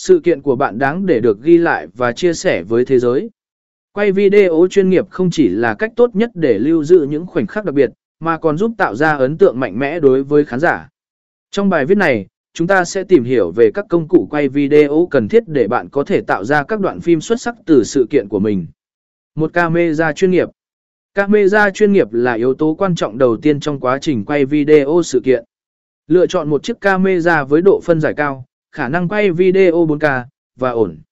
Sự kiện của bạn đáng để được ghi lại và chia sẻ với thế giới. Quay video chuyên nghiệp không chỉ là cách tốt nhất để lưu giữ những khoảnh khắc đặc biệt, mà còn giúp tạo ra ấn tượng mạnh mẽ đối với khán giả. Trong bài viết này, chúng ta sẽ tìm hiểu về các công cụ quay video cần thiết để bạn có thể tạo ra các đoạn phim xuất sắc từ sự kiện của mình. Một camera chuyên nghiệp Camera chuyên nghiệp là yếu tố quan trọng đầu tiên trong quá trình quay video sự kiện. Lựa chọn một chiếc camera với độ phân giải cao, khả năng quay video 4K và ổn.